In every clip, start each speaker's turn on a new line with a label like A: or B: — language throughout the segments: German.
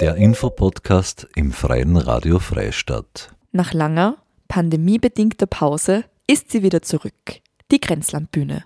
A: Der Infopodcast im Freien Radio Freistadt.
B: Nach langer, pandemiebedingter Pause ist sie wieder zurück, die Grenzlandbühne,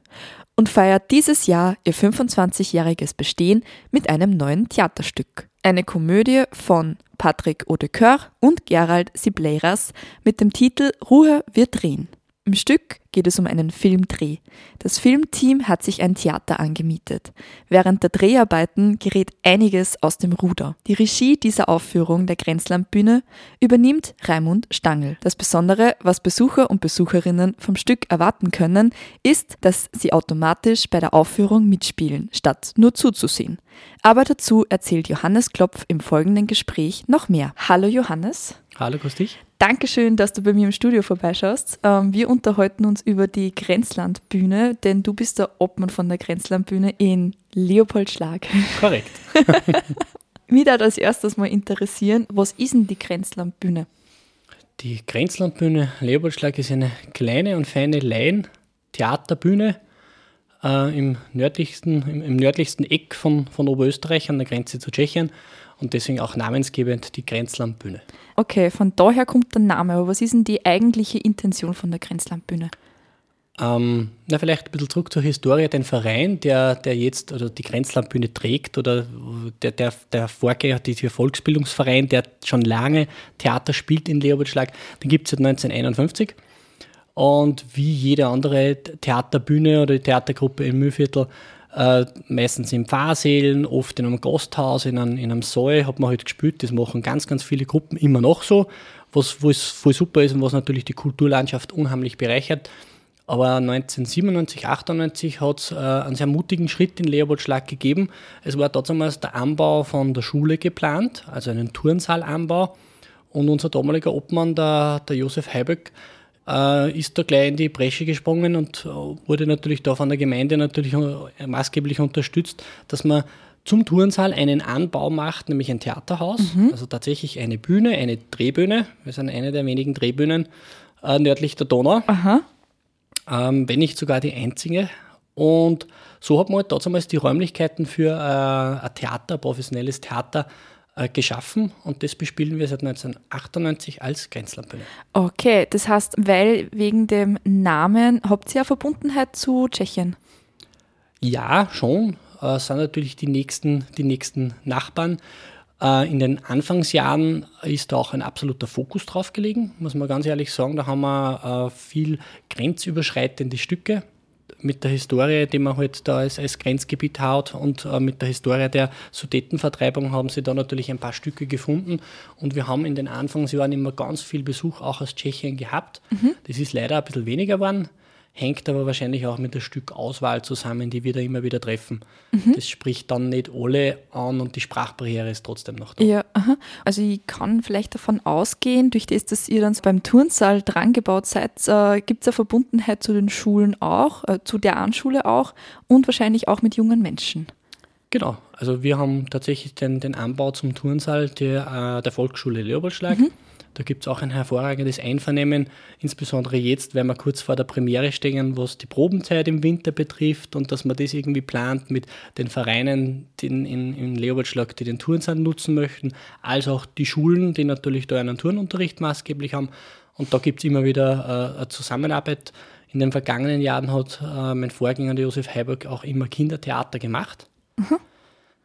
B: und feiert dieses Jahr ihr 25-jähriges Bestehen mit einem neuen Theaterstück. Eine Komödie von Patrick Audecoeur und Gerald Sibleiras mit dem Titel Ruhe, wir drehen. Im Stück geht es um einen Filmdreh. Das Filmteam hat sich ein Theater angemietet. Während der Dreharbeiten gerät einiges aus dem Ruder. Die Regie dieser Aufführung der Grenzlandbühne übernimmt Raimund Stangl. Das Besondere, was Besucher und Besucherinnen vom Stück erwarten können, ist, dass sie automatisch bei der Aufführung mitspielen, statt nur zuzusehen. Aber dazu erzählt Johannes Klopf im folgenden Gespräch noch mehr. Hallo Johannes.
C: Hallo, grüß dich.
B: Dankeschön, dass du bei mir im Studio vorbeischaust. Ähm, wir unterhalten uns über die Grenzlandbühne, denn du bist der Obmann von der Grenzlandbühne in Leopoldschlag.
C: Korrekt.
B: Mich würde als erstes mal interessieren, was ist denn die Grenzlandbühne?
C: Die Grenzlandbühne Leopoldschlag ist eine kleine und feine Laien-Theaterbühne äh, im, nördlichsten, im, im, nördlichsten Eck von, von Oberösterreich an der Grenze zu Tschechien und deswegen auch namensgebend die Grenzlandbühne.
B: Okay, von daher kommt der Name, aber was ist denn die eigentliche Intention von der Grenzlandbühne?
C: Ähm, na, vielleicht ein bisschen zurück zur Historie. Den Verein, der, der jetzt oder die Grenzlandbühne trägt, oder der, der, der Vorgänger, dieser Volksbildungsverein, der schon lange Theater spielt in Leopoldschlag, den gibt es seit 1951. Und wie jede andere Theaterbühne oder Theatergruppe im Mühlviertel äh, meistens in Pfarrsälen, oft in einem Gasthaus, in einem, in einem Saal hat man halt gespielt. Das machen ganz, ganz viele Gruppen immer noch so, was, voll super ist und was natürlich die Kulturlandschaft unheimlich bereichert. Aber 1997, 98 hat es äh, einen sehr mutigen Schritt in Leopoldschlag gegeben. Es war damals der Anbau von der Schule geplant, also einen Turnsaalanbau. Und unser damaliger Obmann, der, der Josef Heiböck, ist da gleich in die Bresche gesprungen und äh, wurde natürlich da von der Gemeinde natürlich äh, maßgeblich unterstützt, dass man zum Turnsaal einen Anbau macht, nämlich ein Theaterhaus, mhm. also tatsächlich eine Bühne, eine Drehbühne. Wir sind eine der wenigen Drehbühnen äh, nördlich der Donau, ähm, wenn nicht sogar die einzige. Und so hat man halt damals die Räumlichkeiten für äh, ein Theater, ein professionelles Theater äh, geschaffen und das bespielen wir seit 1998 als Grenzlandbühne.
B: Okay, das heißt, weil wegen dem Namen habt ihr ja Verbundenheit zu Tschechien?
C: Ja, schon. Äh, sind natürlich die nächsten, die nächsten Nachbarn. Äh, in den Anfangsjahren ist da auch ein absoluter Fokus drauf gelegen, muss man ganz ehrlich sagen. Da haben wir äh, viel grenzüberschreitende Stücke mit der Historie, die man halt da als, als Grenzgebiet hat und äh, mit der Historie der Sudetenvertreibung haben sie da natürlich ein paar Stücke gefunden und wir haben in den Anfangsjahren immer ganz viel Besuch auch aus Tschechien gehabt. Mhm. Das ist leider ein bisschen weniger geworden hängt aber wahrscheinlich auch mit der Stückauswahl zusammen, die wir da immer wieder treffen. Mhm. Das spricht dann nicht alle an und die Sprachbarriere ist trotzdem noch da.
B: Ja, aha. also ich kann vielleicht davon ausgehen, durch das, dass ihr dann beim Turnsaal drangebaut seid, äh, gibt es eine Verbundenheit zu den Schulen auch, äh, zu der Anschule auch und wahrscheinlich auch mit jungen Menschen.
C: Genau, also wir haben tatsächlich den, den Anbau zum Turnsaal der, äh, der Volksschule Leopoldschlag. Mhm. Da gibt es auch ein hervorragendes Einvernehmen, insbesondere jetzt, weil wir kurz vor der Premiere stehen, was die Probenzeit im Winter betrifft und dass man das irgendwie plant mit den Vereinen die in, in Leopoldschlag, die den Turnsaal nutzen möchten, als auch die Schulen, die natürlich da einen Turnunterricht maßgeblich haben. Und da gibt es immer wieder äh, eine Zusammenarbeit. In den vergangenen Jahren hat äh, mein Vorgänger Josef Heiberg auch immer Kindertheater gemacht. Mhm.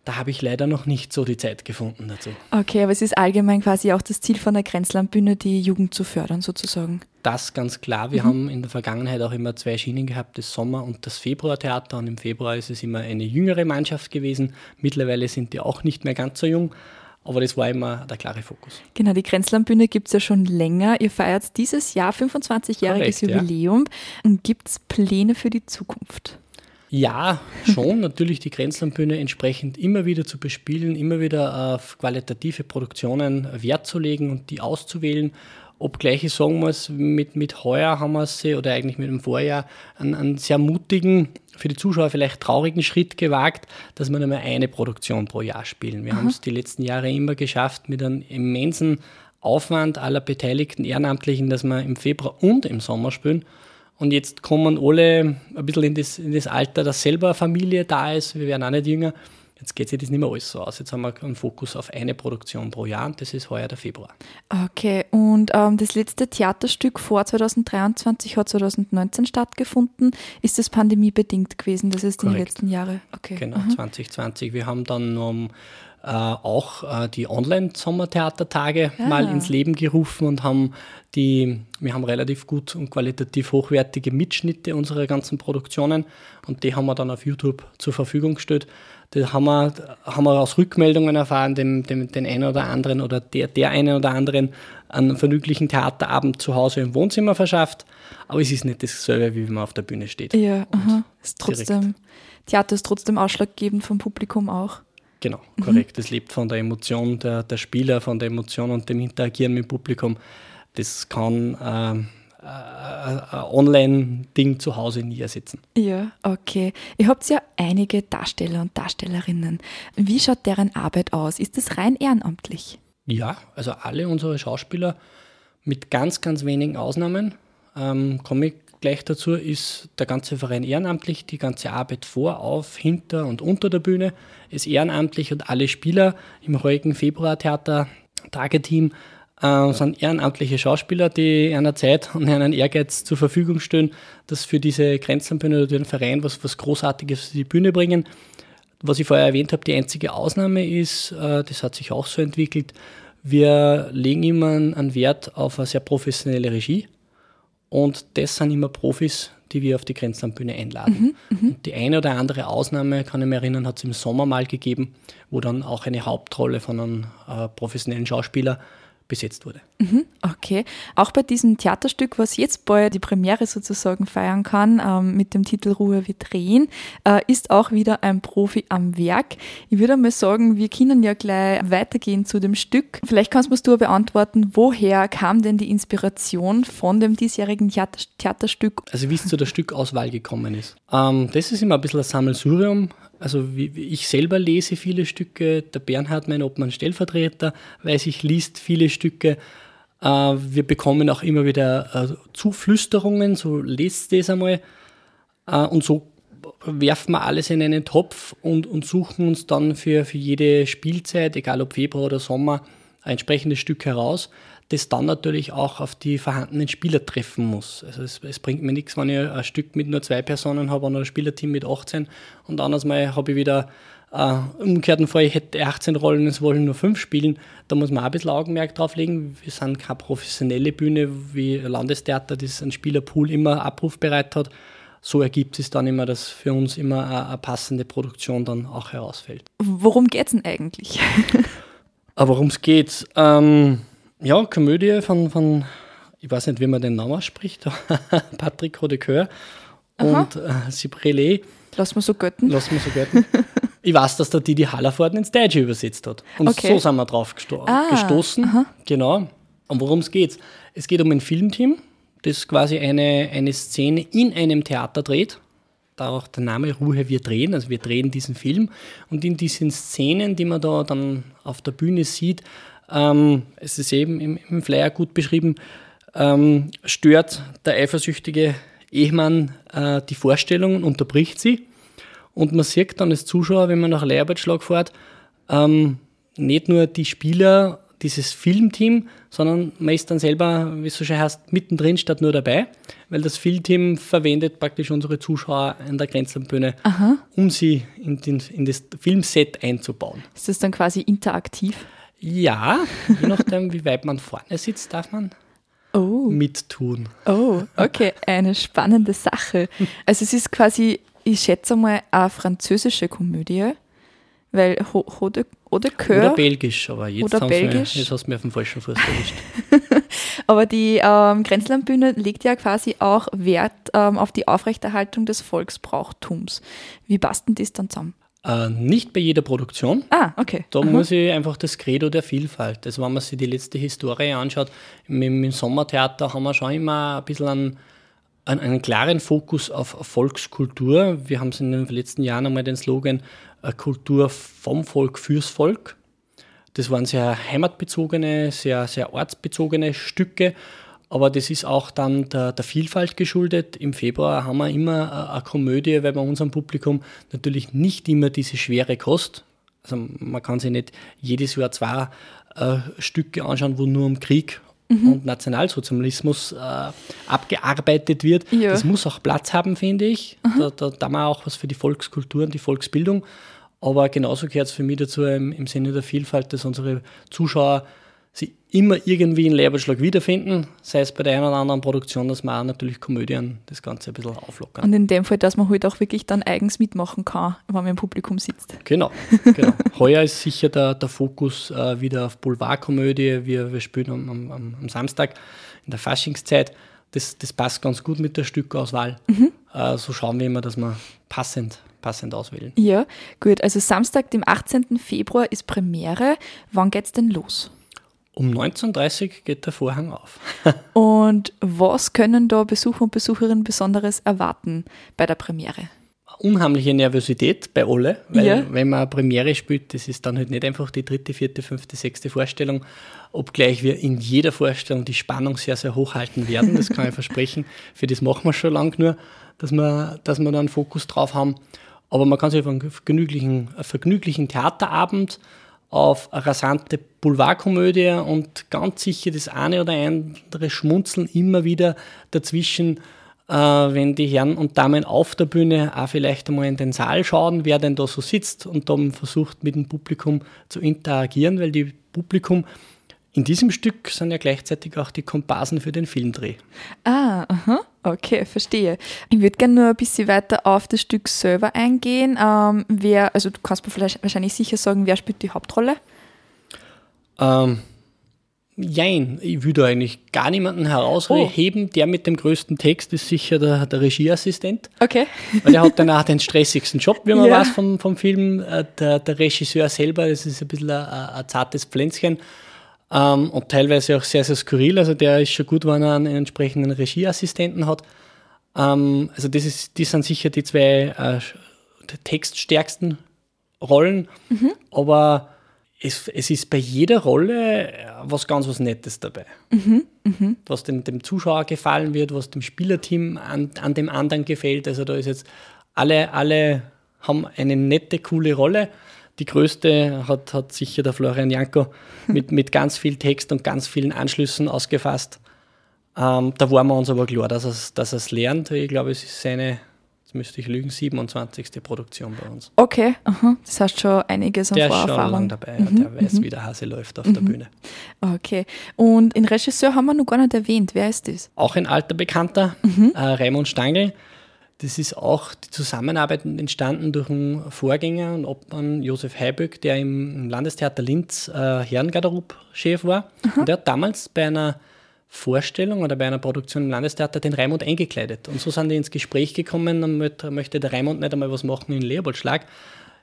C: Da habe ich leider noch nicht so die Zeit gefunden dazu.
B: Okay, aber es ist allgemein quasi auch das Ziel von der Grenzlandbühne, die Jugend zu fördern, sozusagen.
C: Das ganz klar. Wir mhm. haben in der Vergangenheit auch immer zwei Schienen gehabt, das Sommer- und das Februartheater. Und im Februar ist es immer eine jüngere Mannschaft gewesen. Mittlerweile sind die auch nicht mehr ganz so jung. Aber das war immer der klare Fokus.
B: Genau, die Grenzlandbühne gibt es ja schon länger. Ihr feiert dieses Jahr 25-jähriges Jubiläum. Ja. Gibt es Pläne für die Zukunft?
C: Ja, schon. Natürlich die Grenzlandbühne entsprechend immer wieder zu bespielen, immer wieder auf qualitative Produktionen Wert zu legen und die auszuwählen. Obgleich ich sagen muss, mit, mit heuer haben wir sie, oder eigentlich mit dem Vorjahr, einen, einen sehr mutigen, für die Zuschauer vielleicht traurigen Schritt gewagt, dass wir nur mehr eine Produktion pro Jahr spielen. Wir haben es die letzten Jahre immer geschafft, mit einem immensen Aufwand aller beteiligten Ehrenamtlichen, dass wir im Februar und im Sommer spielen. Und jetzt kommen alle ein bisschen in das, in das Alter, dass selber Familie da ist. Wir werden auch nicht jünger. Jetzt geht sich das nicht mehr alles so aus. Jetzt haben wir einen Fokus auf eine Produktion pro Jahr und das ist heuer der Februar.
B: Okay, und ähm, das letzte Theaterstück vor 2023 hat 2019 stattgefunden. Ist das pandemiebedingt gewesen? Das ist in den letzten Jahren?
C: Okay. Genau, mhm. 2020. Wir haben dann um, auch äh, die Online-Sommertheatertage ah. mal ins Leben gerufen und haben die, wir haben relativ gut und qualitativ hochwertige Mitschnitte unserer ganzen Produktionen und die haben wir dann auf YouTube zur Verfügung gestellt. Das haben wir, haben wir aus Rückmeldungen erfahren, dem, dem, den einen oder anderen oder der, der einen oder anderen einen vergnüglichen Theaterabend zu Hause im Wohnzimmer verschafft. Aber es ist nicht dasselbe, wie wenn man auf der Bühne steht.
B: Ja, aha. Ist trotzdem, Theater ist trotzdem ausschlaggebend vom Publikum auch.
C: Genau, korrekt. Es mhm. lebt von der Emotion der, der Spieler, von der Emotion und dem Interagieren mit dem Publikum. Das kann ähm, ein Online-Ding zu Hause nie ersetzen.
B: Ja, okay. Ihr habt ja einige Darsteller und Darstellerinnen. Wie schaut deren Arbeit aus? Ist das rein ehrenamtlich?
C: Ja, also alle unsere Schauspieler mit ganz, ganz wenigen Ausnahmen, ähm, komme ich gleich dazu, ist der ganze Verein ehrenamtlich. Die ganze Arbeit vor, auf, hinter und unter der Bühne ist ehrenamtlich und alle Spieler im heutigen Februar-Theater-Tageteam äh, sind ehrenamtliche Schauspieler, die einer Zeit und einen Ehrgeiz zur Verfügung stellen, dass für diese Grenzlandbühne oder den Verein was, was Großartiges auf die Bühne bringen. Was ich vorher erwähnt habe, die einzige Ausnahme ist, äh, das hat sich auch so entwickelt, wir legen immer einen Wert auf eine sehr professionelle Regie und das sind immer Profis, die wir auf die Grenzlandbühne einladen. Mhm, mhm. die eine oder andere Ausnahme, kann ich mich erinnern, hat es im Sommer mal gegeben, wo dann auch eine Hauptrolle von einem äh, professionellen Schauspieler besetzt wurde.
B: Mhm, okay. Auch bei diesem Theaterstück, was jetzt bald die Premiere sozusagen feiern kann, ähm, mit dem Titel Ruhe wir drehen, äh, ist auch wieder ein Profi am Werk. Ich würde mal sagen, wir können ja gleich weitergehen zu dem Stück. Vielleicht kannst du beantworten, woher kam denn die Inspiration von dem diesjährigen Theater Theaterstück?
C: Also wie es zu der Stückauswahl gekommen ist. Ähm, das ist immer ein bisschen ein Sammelsurium. Also wie, ich selber lese viele Stücke, der Bernhard, mein Obmann Stellvertreter, weiß ich, liest viele Stücke. Äh, wir bekommen auch immer wieder äh, Zuflüsterungen, so lest das einmal. Äh, und so werfen wir alles in einen Topf und, und suchen uns dann für, für jede Spielzeit, egal ob Februar oder Sommer, ein entsprechendes Stück heraus das dann natürlich auch auf die vorhandenen Spieler treffen muss. Also es, es bringt mir nichts, wenn ich ein Stück mit nur zwei Personen habe und ein Spielerteam mit 18 und anders mal habe ich wieder äh, umgekehrten Fall, ich hätte 18 Rollen, es wollen nur fünf spielen. Da muss man auch ein bisschen Augenmerk drauf legen. Wir sind keine professionelle Bühne wie Landestheater, das einen Spielerpool immer abrufbereit hat. So ergibt es dann immer, dass für uns immer eine, eine passende Produktion dann auch herausfällt.
B: Worum geht es denn eigentlich?
C: worum es geht? Ähm, ja, Komödie von, von, ich weiß nicht, wie man den Namen spricht, Patrick Rodecoeur und äh.
B: Lass mal so götten.
C: Lass mal so götten. ich weiß, dass der Didi Hallervorden ins Deutsche übersetzt hat. Und okay. so sind wir drauf gesto ah, gestoßen. Aha. Genau. Und worum es geht? Es geht um ein Filmteam, das quasi eine, eine Szene in einem Theater dreht. Da auch der Name Ruhe, wir drehen. Also wir drehen diesen Film. Und in diesen Szenen, die man da dann auf der Bühne sieht, ähm, es ist eben im, im Flyer gut beschrieben, ähm, stört der eifersüchtige Ehemann äh, die Vorstellung und unterbricht sie. Und man sieht dann als Zuschauer, wenn man nach Leiharbeitsschlag fährt, ähm, nicht nur die Spieler, dieses Filmteam, sondern man ist dann selber, wie es so schön heißt, mittendrin statt nur dabei, weil das Filmteam verwendet praktisch unsere Zuschauer an der Grenzlandbühne, um sie in, den, in das Filmset einzubauen.
B: Ist das dann quasi interaktiv?
C: Ja, je nachdem, wie weit man vorne sitzt, darf man oh. mittun.
B: Oh, okay, eine spannende Sache. Also es ist quasi, ich schätze mal, eine französische Komödie, weil Hode,
C: oder
B: Oder
C: belgisch, aber jetzt,
B: oder belgisch.
C: Mir, jetzt hast du mir auf dem falschen Fuß erwischt.
B: aber die ähm, Grenzlandbühne legt ja quasi auch Wert ähm, auf die Aufrechterhaltung des Volksbrauchtums. Wie passt denn das dann zusammen?
C: Äh, nicht bei jeder Produktion.
B: Ah, okay.
C: Da Aha. muss ich einfach das Credo der Vielfalt. Also wenn man sich die letzte Historie anschaut, im, im Sommertheater haben wir schon immer ein bisschen einen, einen, einen klaren Fokus auf Volkskultur. Wir haben es in den letzten Jahren einmal den Slogan äh, Kultur vom Volk fürs Volk. Das waren sehr heimatbezogene, sehr, sehr ortsbezogene Stücke aber das ist auch dann der, der, Vielfalt geschuldet. Im Februar haben wir immer eine Komödie, weil bei unserem Publikum natürlich nicht immer diese schwere Kost Also man kann sich nicht jedes Jahr zwei äh, Stücke anschauen, wo nur um Krieg mhm. und Nationalsozialismus äh, abgearbeitet wird. Ja. Das muss auch Platz haben, finde ich. Mhm. Da, da, da man auch was für die Volkskultur und die Volksbildung. Aber genauso gehört es für mich dazu im, im Sinne der Vielfalt, dass unsere Zuschauer sie immer irgendwie in Lehrbeschlag wiederfinden, sei es bei der einen oder anderen Produktion, dass man auch natürlich Komödien das Ganze ein bisschen auflockern.
B: Und in dem Fall, dass man halt auch wirklich dann eigens mitmachen kann, wenn man im Publikum sitzt.
C: Genau, genau. Heuer ist sicher der, der Fokus äh, wieder auf Boulevardkomödie. Wir, wir spielen am, am, am, Samstag in der Faschingszeit. Das, das passt ganz gut mit der Stückauswahl. Mhm. Äh, so schauen wir immer, dass wir passend passend auswählen.
B: Ja, gut. Also Samstag, dem 18. Februar ist Premiere. Wann geht es denn los?
C: Um 19.30 Uhr geht der Vorhang auf.
B: und was können da Besucher und Besucherinnen Besonderes erwarten bei der Premiere?
C: Unheimliche Nervosität bei alle, weil ja. wenn man eine Premiere spielt, das ist dann halt nicht einfach die dritte, vierte, fünfte, sechste Vorstellung, obgleich wir in jeder Vorstellung die Spannung sehr, sehr hoch halten werden, das kann ich versprechen. Für das machen wir schon lange nur, dass wir, dass wir da einen Fokus drauf haben. Aber man kann sich auf einen vergnüglichen, einen vergnüglichen Theaterabend auf eine rasante Boulevardkomödie und ganz sicher das eine oder andere Schmunzeln immer wieder dazwischen, äh, wenn die Herren und Damen auf der Bühne auch vielleicht einmal in den Saal schauen, wer denn da so sitzt und dann versucht mit dem Publikum zu interagieren, weil die Publikum in diesem Stück sind ja gleichzeitig auch die Komparsen für den Filmdreh.
B: Ah, aha. Okay, verstehe. Ich würde gerne nur ein bisschen weiter auf das Stück selber eingehen. Ähm, wer, also du kannst mir vielleicht wahrscheinlich sicher sagen, wer spielt die Hauptrolle?
C: Ähm, jein, ich würde eigentlich gar niemanden herausheben. Oh. Der mit dem größten Text ist sicher der, der Regieassistent.
B: Okay.
C: Weil er hat dann auch den stressigsten Job, wie man ja. weiß vom, vom Film. Äh, der, der Regisseur selber, das ist ein bisschen ein, ein zartes Pflänzchen ähm, und teilweise auch sehr, sehr skurril. Also der ist schon gut, wenn er einen entsprechenden Regieassistenten hat. Ähm, also das, ist, die sind sicher die zwei äh, textstärksten Rollen, mhm. aber es, es, ist bei jeder Rolle was ganz was Nettes dabei. Mhm, mh. Was dem, dem, Zuschauer gefallen wird, was dem Spielerteam an, an, dem anderen gefällt. Also da ist jetzt alle, alle haben eine nette, coole Rolle. Die größte hat, hat sicher der Florian Janko mit, mit ganz viel Text und ganz vielen Anschlüssen ausgefasst. Ähm, da waren wir uns aber klar, dass er es dass lernt. Ich glaube, es ist seine, jetzt müsste ich lügen, 27. Produktion bei uns.
B: Okay, aha. das heißt schon einiges an
C: der Vorerfahrung. Der ist schon lange dabei, mhm. der weiß, mhm. wie der Hase läuft auf mhm. der Bühne.
B: Okay, und den Regisseur haben wir noch gar nicht erwähnt. Wer ist das?
C: Auch ein alter Bekannter, mhm. äh, Raimund Stangl. Das ist auch die Zusammenarbeit entstanden durch einen Vorgänger und Obmann Josef Heiböck, der im Landestheater Linz äh, Herrengarderob-Chef war. Mhm. Und der hat damals bei einer Vorstellung oder bei einer Produktion im Landestheater den Raimund eingekleidet. Und so sind die ins Gespräch gekommen und möchte der Raimund nicht einmal was machen in Leopoldschlag.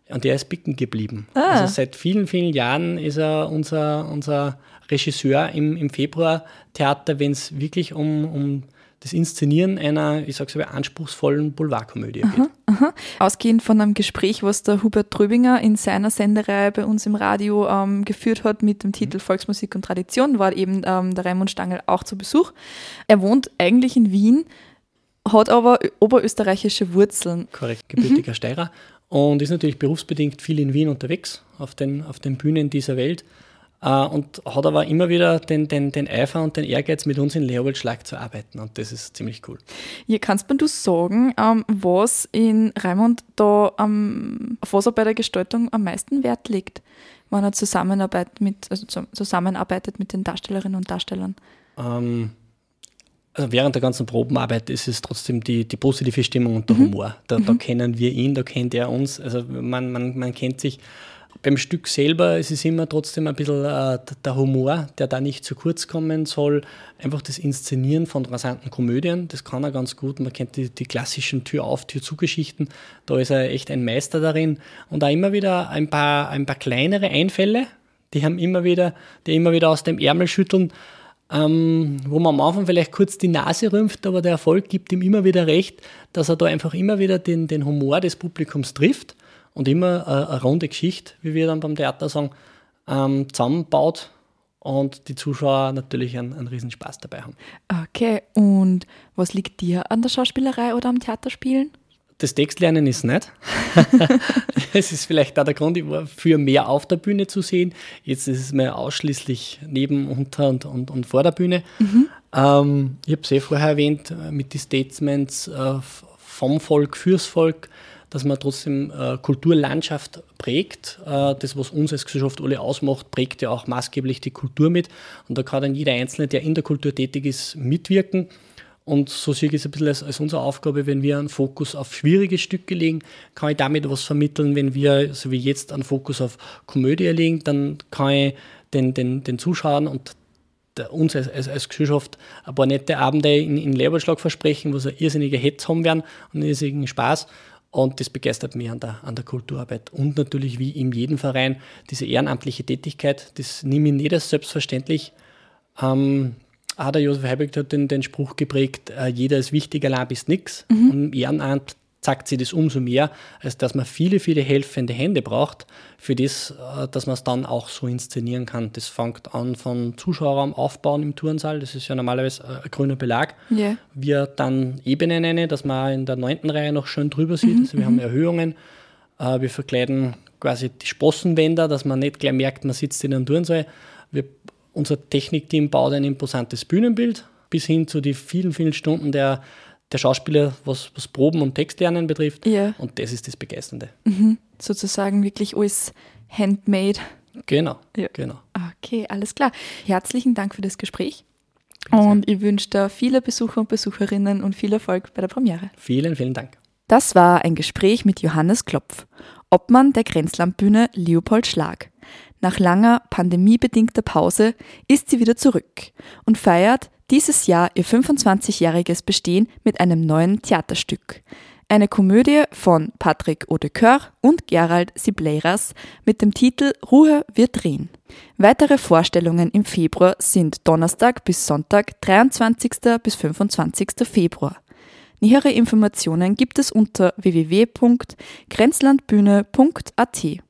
C: Und der ist bicken geblieben. Ah. Also seit vielen, vielen Jahren ist er unser, unser Regisseur im, im Februar-Theater, wenn es wirklich um, um das Inszenieren einer, ich sage es mal, anspruchsvollen Boulevardkomödie aha, geht.
B: Aha. Ausgehend von einem Gespräch, was der Hubert Tröbinger in seiner Sendereihe bei uns im Radio ähm, geführt hat mit dem Titel mhm. Volksmusik und Tradition, war eben ähm, der Raimund Stangl auch zu Besuch. Er wohnt eigentlich in Wien, hat aber oberösterreichische Wurzeln.
C: Korrekt, gebürtiger mhm. Steirer und ist natürlich berufsbedingt viel in Wien unterwegs, auf den, auf den Bühnen dieser Welt. Uh, und hat aber immer wieder den, den, den Eifer und den Ehrgeiz, mit uns in Leopold Schlag zu arbeiten. Und das ist ziemlich cool.
B: Ja, kannst du sagen, ähm, was in Raimund da, um, auf was er bei der Gestaltung am meisten Wert legt, wenn er zusammenarbeitet mit, also zusammenarbeitet mit den Darstellerinnen und Darstellern?
C: Ähm, also während der ganzen Probenarbeit ist es trotzdem die, die positive Stimmung und der mhm. Humor. Da, mhm. da kennen wir ihn, da kennt er uns. Also man, man, man kennt sich beim Stück selber ist es immer trotzdem ein bisschen äh, der Humor, der da nicht zu kurz kommen soll. Einfach das Inszenieren von rasanten Komödien, das kann er ganz gut. Man kennt die, die klassischen Tür auf, Tür zu Geschichten. Da ist er echt ein Meister darin. Und auch immer wieder ein paar, ein paar kleinere Einfälle, die haben immer wieder, die immer wieder aus dem Ärmel schütteln. Ähm, wo man am Anfang vielleicht kurz die Nase rümpft, aber der Erfolg gibt ihm immer wieder recht, dass er da einfach immer wieder den, den Humor des Publikums trifft und immer eine, eine runde Geschichte, wie wir dann beim Theater sagen, ähm, zusammenbaut und die Zuschauer natürlich einen, einen Riesenspaß dabei haben.
B: Okay, und was liegt dir an der Schauspielerei oder am Theaterspielen?
C: das Textlernen ist nicht. Es ist vielleicht da der Grund, ich war für mehr auf der Bühne zu sehen. Jetzt ist es mehr ausschließlich neben, unter und, und, und vor der Bühne. Mhm. Ähm, ich habe es eh vorher erwähnt, äh, mit den Statements äh, vom Volk, fürs Volk, dass man trotzdem äh, Kulturlandschaft prägt. Äh, das, was uns als Gesellschaft alle ausmacht, prägt ja auch maßgeblich die Kultur mit. Und da kann dann jeder Einzelne, der in der Kultur tätig ist, mitwirken. Und so sehe ich es ein bisschen als, als, unsere Aufgabe, wenn wir einen Fokus auf schwierige Stücke legen, kann ich damit was vermitteln. Wenn wir, so wie jetzt, einen Fokus auf Komödie legen, dann kann ich den, den, den Zuschauern und uns als, als, als, Gesellschaft ein paar nette Abende in, in Leberschlag versprechen, wo sie irrsinnige Hetz haben werden und irrsinnigen Spaß. Und das begeistert mich an der, an der Kulturarbeit. Und natürlich, wie in jedem Verein, diese ehrenamtliche Tätigkeit, das nehme ich nicht als selbstverständlich. Ähm, auch der Josef Heiberg hat den, den Spruch geprägt, äh, jeder ist wichtig, allein ist nichts. Mhm. Und im Ehrenamt zeigt sich das umso mehr, als dass man viele, viele helfende Hände braucht, für das, äh, dass man es dann auch so inszenieren kann. Das fängt an von Zuschauerraum aufbauen im Turnsaal, das ist ja normalerweise äh, ein grüner Belag. Yeah. Wir dann Ebenen nennen, dass man in der neunten Reihe noch schön drüber sieht. Mhm. Also wir haben mhm. Erhöhungen. Äh, wir verkleiden quasi die Sprossenwände, dass man nicht gleich merkt, man sitzt in einem Turnsaal. Wir unser Technikteam baut ein imposantes Bühnenbild bis hin zu den vielen, vielen Stunden der, der Schauspieler, was, was Proben und Textlernen betrifft. Ja. Und das ist das Begeisternde.
B: Mhm. Sozusagen wirklich alles handmade.
C: Genau, ja. genau.
B: Okay, alles klar. Herzlichen Dank für das Gespräch. Und ich wünsche dir viele Besucher und Besucherinnen und viel Erfolg bei der Premiere.
C: Vielen, vielen Dank.
B: Das war ein Gespräch mit Johannes Klopf, Obmann der Grenzlandbühne Leopold Schlag. Nach langer pandemiebedingter Pause ist sie wieder zurück und feiert dieses Jahr ihr 25-jähriges Bestehen mit einem neuen Theaterstück. Eine Komödie von Patrick Audecoeur und Gerald Sibleiras mit dem Titel Ruhe, wir drehen. Weitere Vorstellungen im Februar sind Donnerstag bis Sonntag, 23. bis 25. Februar. Nähere Informationen gibt es unter www.grenzlandbühne.at.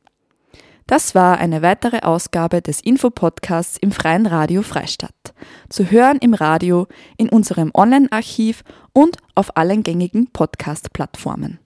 B: Das war eine weitere Ausgabe des Infopodcasts im Freien Radio Freistadt. Zu hören im Radio, in unserem Online-Archiv und auf allen gängigen Podcast-Plattformen.